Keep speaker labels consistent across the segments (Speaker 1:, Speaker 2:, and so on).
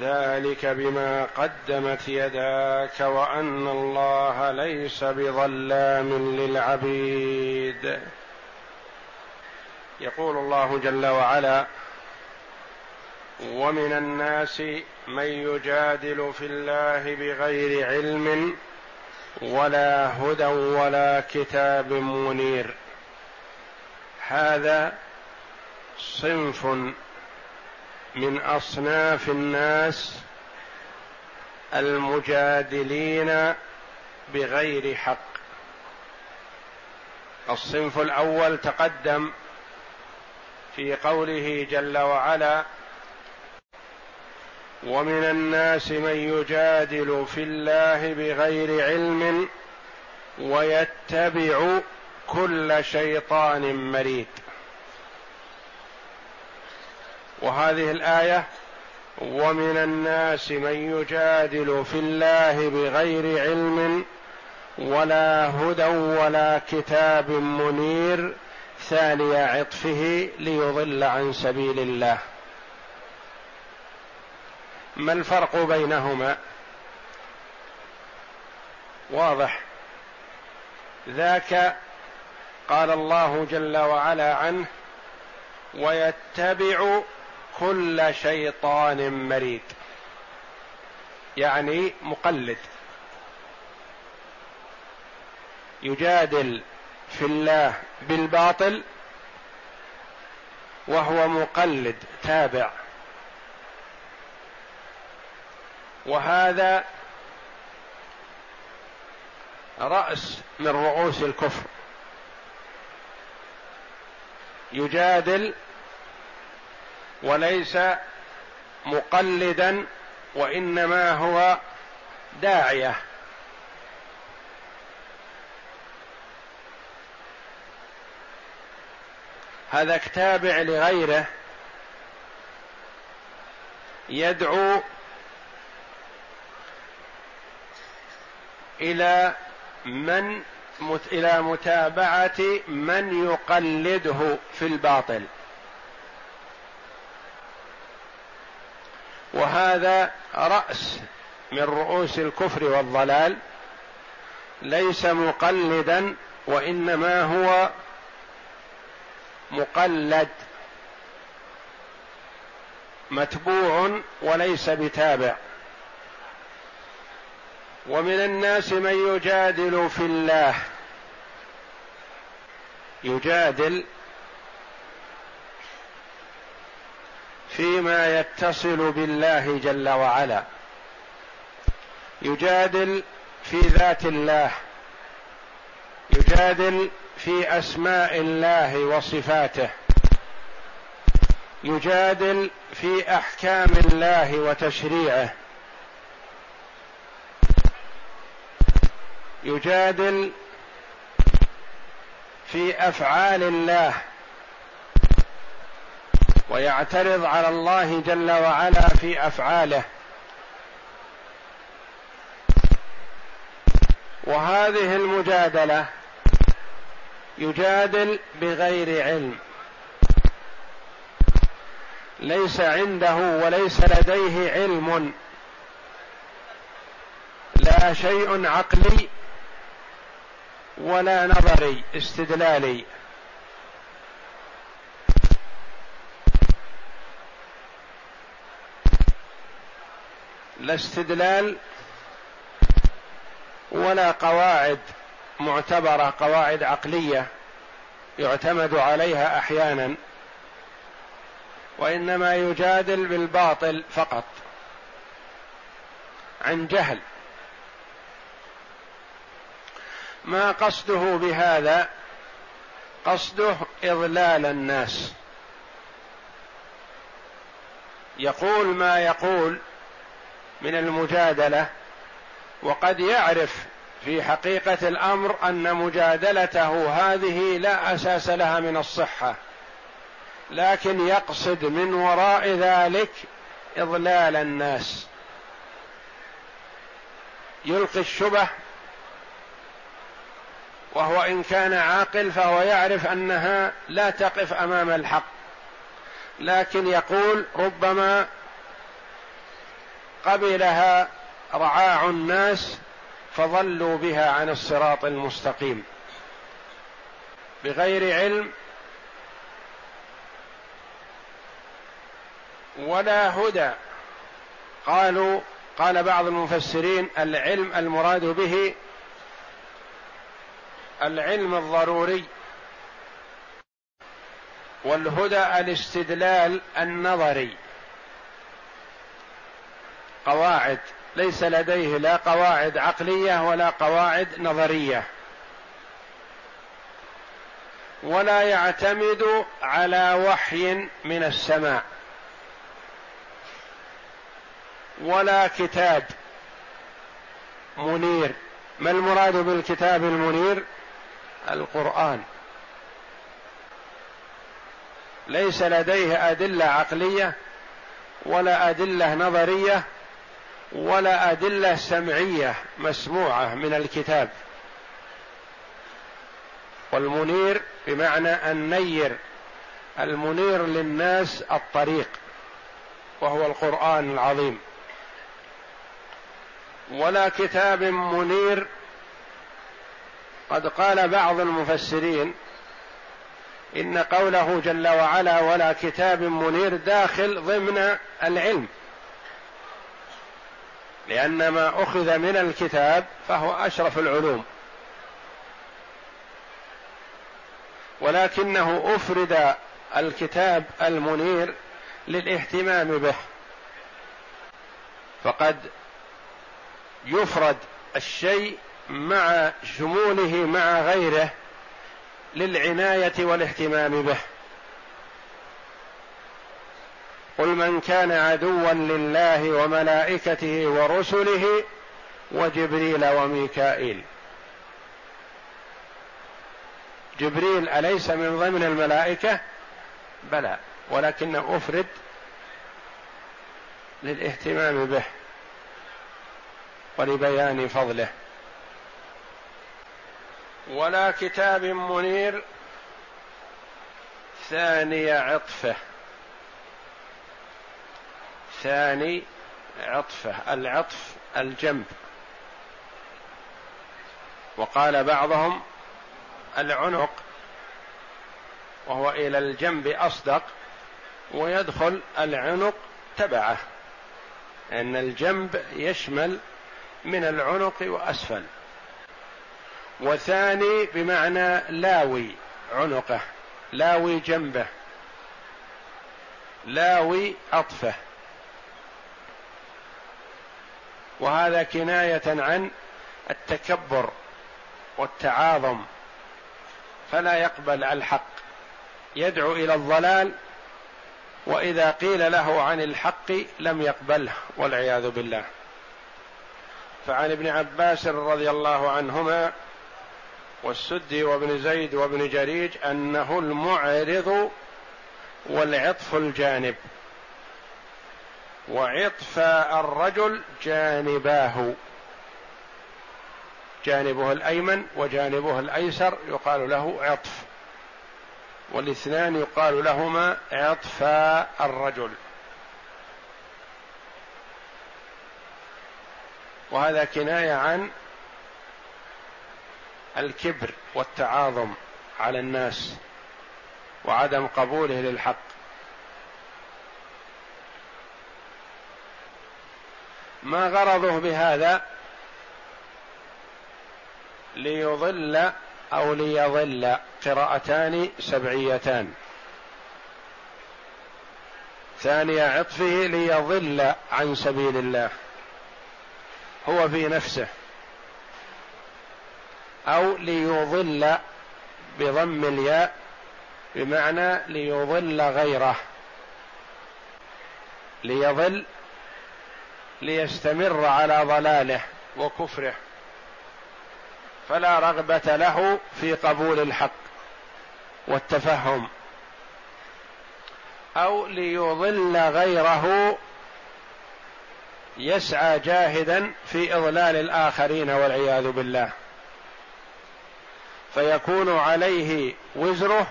Speaker 1: ذلك بما قدمت يداك وأن الله ليس بظلام للعبيد. يقول الله جل وعلا ومن الناس من يجادل في الله بغير علم ولا هدى ولا كتاب منير. هذا صنف من أصناف الناس المجادلين بغير حق. الصنف الأول تقدم في قوله جل وعلا ومن الناس من يجادل في الله بغير علم ويتبع كل شيطان مريد. وهذه الآية ومن الناس من يجادل في الله بغير علم ولا هدى ولا كتاب منير ثاني عطفه ليضل عن سبيل الله. ما الفرق بينهما؟ واضح. ذاك قال الله جل وعلا عنه ويتبع كل شيطان مريد. يعني مقلد. يجادل في الله بالباطل وهو مقلد تابع. وهذا رأس من رؤوس الكفر. يجادل وليس مقلدا وإنما هو داعية. هذا تابع لغيره يدعو إلى من إلى متابعة من يقلده في الباطل. وهذا رأس من رؤوس الكفر والضلال ليس مقلدا وإنما هو مقلد متبوع وليس بتابع. ومن الناس من يجادل في الله يجادل فيما يتصل بالله جل وعلا. يجادل في ذات الله. يجادل في أسماء الله وصفاته. يجادل في أحكام الله وتشريعه. يجادل في أفعال الله ويعترض على الله جل وعلا في أفعاله. وهذه المجادلة يجادل بغير علم. ليس عنده وليس لديه علم. لا شيء عقلي ولا نظري استدلالي. لا استدلال ولا قواعد معتبرة قواعد عقلية يعتمد عليها أحيانا وإنما يجادل بالباطل فقط عن جهل. ما قصده بهذا؟ قصده إضلال الناس. يقول ما يقول من المجادلة وقد يعرف في حقيقة الأمر أن مجادلته هذه لا أساس لها من الصحة لكن يقصد من وراء ذلك إضلال الناس. يلقي الشبه وهو إن كان عاقل فهو يعرف أنها لا تقف أمام الحق لكن يقول ربما قبلها رعاع الناس فضلوا بها عن الصراط المستقيم. بغير علم ولا هدى. قالوا قال بعض المفسرين العلم المراد به العلم الضروري والهدى الاستدلال النظري. قواعد ليس لديه لا قواعد عقلية ولا قواعد نظرية. ولا يعتمد على وحي من السماء. ولا كتاب منير. ما المراد بالكتاب المنير؟ القرآن. ليس لديه أدلة عقلية ولا أدلة نظرية ولا أدلة سمعية مسموعة من الكتاب. والمنير بمعنى النير المنير للناس الطريق وهو القرآن العظيم. ولا كتاب منير قد قال بعض المفسرين إن قوله جل وعلا ولا كتاب منير داخل ضمن العلم. لأن ما أخذ من الكتاب فهو أشرف العلوم. ولكنه أفرد الكتاب المنير للاهتمام به. فقد يفرد الشيء مع شموله مع غيره للعناية والاهتمام به. قل من كان عدوا لله وملائكته ورسله وجبريل وميكائيل. جبريل أليس من ضمن الملائكة؟ بلى ولكنه أفرد للاهتمام به ولبيان فضله. ولا كتاب منير ثاني عطفه. ثاني عطفة العطف الجنب. وقال بعضهم العنق وهو إلى الجنب أصدق ويدخل العنق تبعه ان الجنب يشمل من العنق وأسفل. وثاني بمعنى لاوي عنقه لاوي جنبه لاوي عطفه. وهذا كناية عن التكبر والتعاظم فلا يقبل الحق. يدعو إلى الضلال وإذا قيل له عن الحق لم يقبله والعياذ بالله. فعن ابن عباس رضي الله عنهما والسدي وابن زيد وابن جريج أنه المعرض والعطف الجانب. وعطف الرجل جانباه. جانبه الأيمن وجانبه الأيسر يقال له عطف. والاثنان يقال لهما عطفا الرجل. وهذا كناية عن الكبر والتعاظم على الناس وعدم قبوله للحق. ما غرضه بهذا ليضل أو ليضل قراءتان سبعيتان. ثاني عطفه ليضل عن سبيل الله هو في نفسه أو ليضل بضم الياء بمعنى ليضل غيره ليضل ليستمر على ضلاله وكفره. فلا رغبة له في قبول الحق والتفهم أو ليضل غيره يسعى جاهدا في إضلال الآخرين والعياذ بالله. فيكون عليه وزره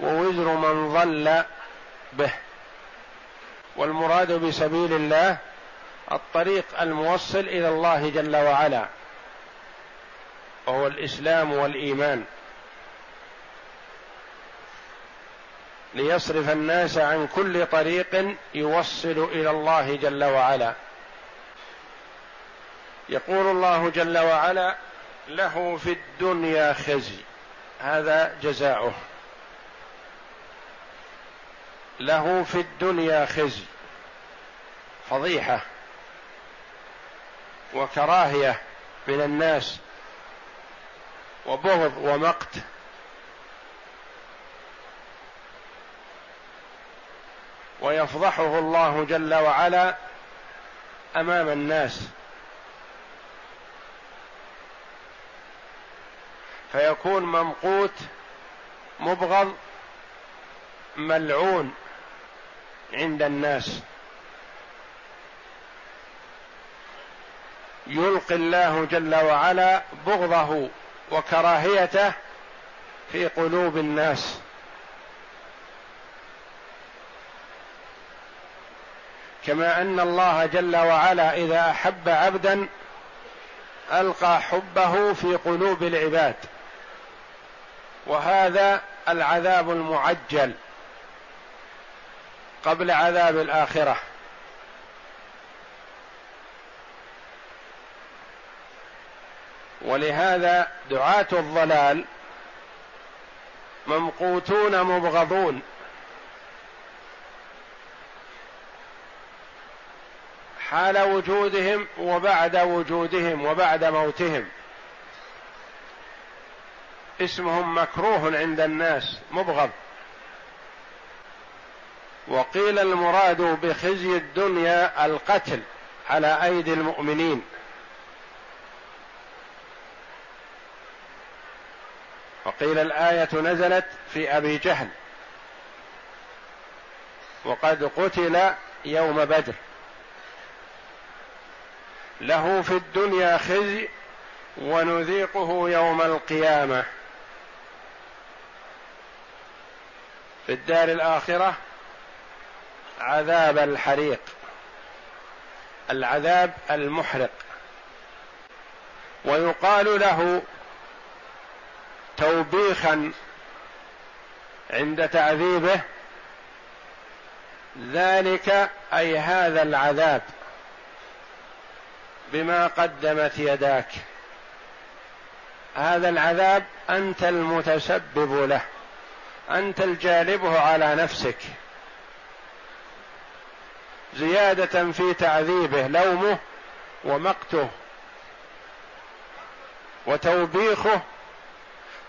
Speaker 1: ووزر من ضل به. والمراد بسبيل الله الطريق الموصل إلى الله جل وعلا وهو الإسلام والإيمان. ليصرف الناس عن كل طريق يوصل إلى الله جل وعلا. يقول الله جل وعلا له في الدنيا خزي. هذا جزاؤه. له في الدنيا خزي. فضيحة. وكراهية من الناس وبغض ومقت. ويفضحه الله جل وعلا أمام الناس. فيكون ممقوت مبغض ملعون عند الناس. يلقي الله جل وعلا بغضه وكراهيته في قلوب الناس. كما أن الله جل وعلا إذا أحب عبدا ألقى حبه في قلوب العباد. وهذا العذاب المعجل قبل عذاب الآخرة. ولهذا دعاة الضلال ممقوتون مبغضون. حال وجودهم وبعد وجودهم وبعد موتهم. اسمهم مكروه عند الناس مبغض. وقيل المراد بخزي الدنيا القتل على أيدي المؤمنين. وقيل الآية نزلت في أبي جهل. وقد قتل يوم بدر. له في الدنيا خزي ونذيقه يوم القيامة. في الدار الآخرة عذاب الحريق العذاب المحرق. ويقال له توبيخا عند تعذيبه ذلك أي هذا العذاب بما قدمت يداك. هذا العذاب أنت المتسبب له أنت الجالبه على نفسك. زيادة في تعذيبه لومه ومقته وتوبيخه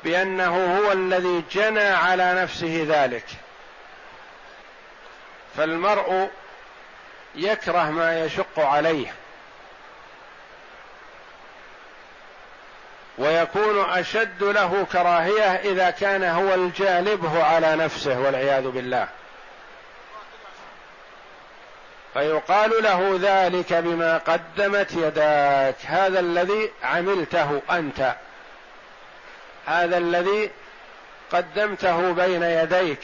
Speaker 1: بأنه هو الذي جنى على نفسه ذلك. فالمرء يكره ما يشق عليه. ويكون أشد له كراهية إذا كان هو الجالبه على نفسه والعياذ بالله. فيقال له ذلك بما قدمت يداك. هذا الذي عملته أنت. هذا الذي قدمته بين يديك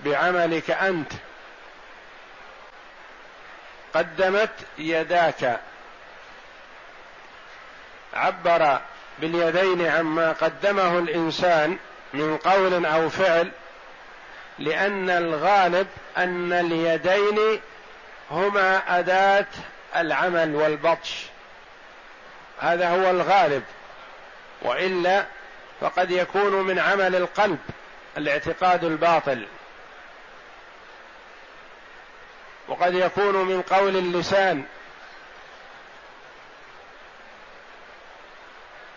Speaker 1: بعملك أنت. قدمت يداك. عبر باليدين عما قدمه الإنسان من قول أو فعل لأن الغالب أن اليدين هما أداة العمل والبطش. هذا هو الغالب. وإلا فقد يكون من عمل القلب الاعتقاد الباطل. وقد يكون من قول اللسان.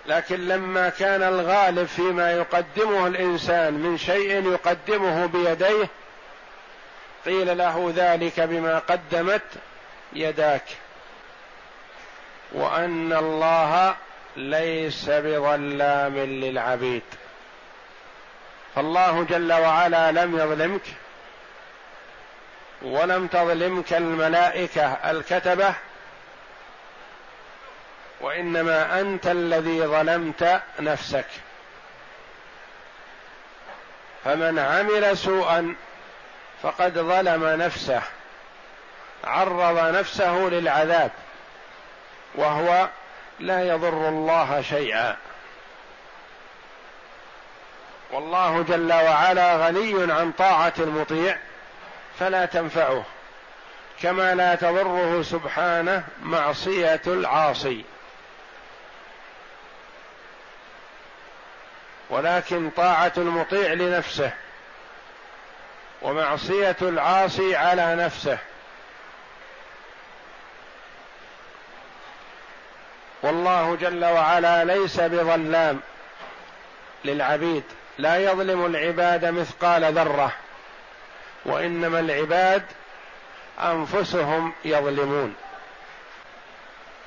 Speaker 1: لكن لما كان الغالب فيما يقدمه الإنسان من شيء يقدمه بيديه قيل له ذلك بما قدمت يداك. وأن الله ليس بظلام للعبيد. فالله جل وعلا لم يظلمك ولم تظلمك الملائكة الكتبة وإنما أنت الذي ظلمت نفسك. فمن عمل سوءا فقد ظلم نفسه عرض نفسه للعذاب وهو لا يضر الله شيئا. والله جل وعلا غني عن طاعة المطيع فلا تنفعه كما لا تضره سبحانه معصية العاصي. ولكن طاعة المطيع لنفسه ومعصية العاصي على نفسه. والله جل وعلا ليس بظلام للعبيد لا يظلم العباد مثقال ذرة وإنما العباد أنفسهم يظلمون.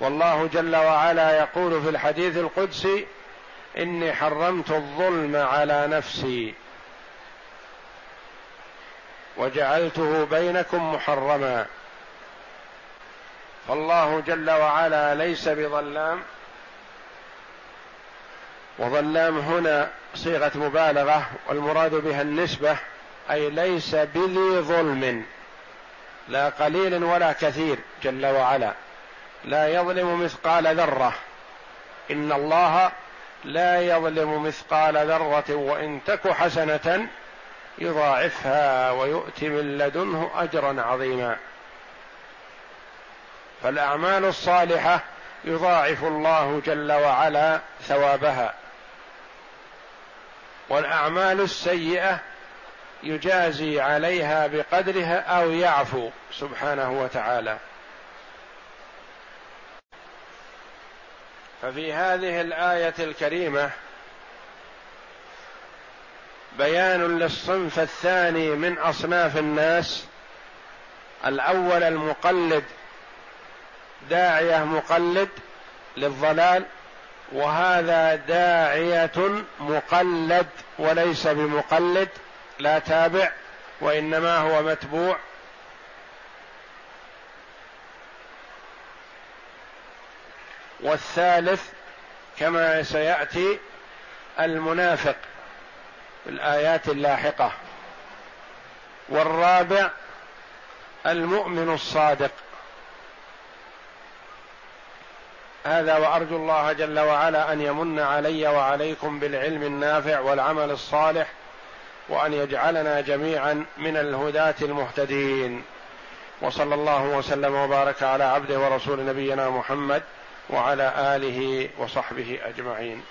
Speaker 1: والله جل وعلا يقول في الحديث القدسي إني حرمت الظلم على نفسي وجعلته بينكم محرما. فالله جل وعلا ليس بظلام. وظلام هنا صيغة مبالغة والمراد بها النسبة أي ليس بذي ظلم. لا قليل ولا كثير جل وعلا. لا يظلم مثقال ذرة. إن الله لا يظلم مثقال ذرة وإن تك حسنة يضاعفها ويؤتي من لدنه أجرا عظيما. فالأعمال الصالحة يضاعف الله جل وعلا ثوابها. والأعمال السيئة يجازي عليها بقدرها أو يعفو سبحانه وتعالى. ففي هذه الآية الكريمة بيان للصنف الثاني من أصناف الناس الأول المقلد داعية مقلد للضلال وهذا داعية مقلد وليس بمقلد لا تابع وإنما هو متبوع. والثالث كما سيأتي المنافق في الايات اللاحقة. والرابع المؤمن الصادق. هذا وأرجو الله جل وعلا أن يمن علي وعليكم بالعلم النافع والعمل الصالح وأن يجعلنا جميعا من الهداة المهتدين. وصلى الله وسلم وبارك على عبده ورسول نبينا محمد وعلى آله وصحبه أجمعين.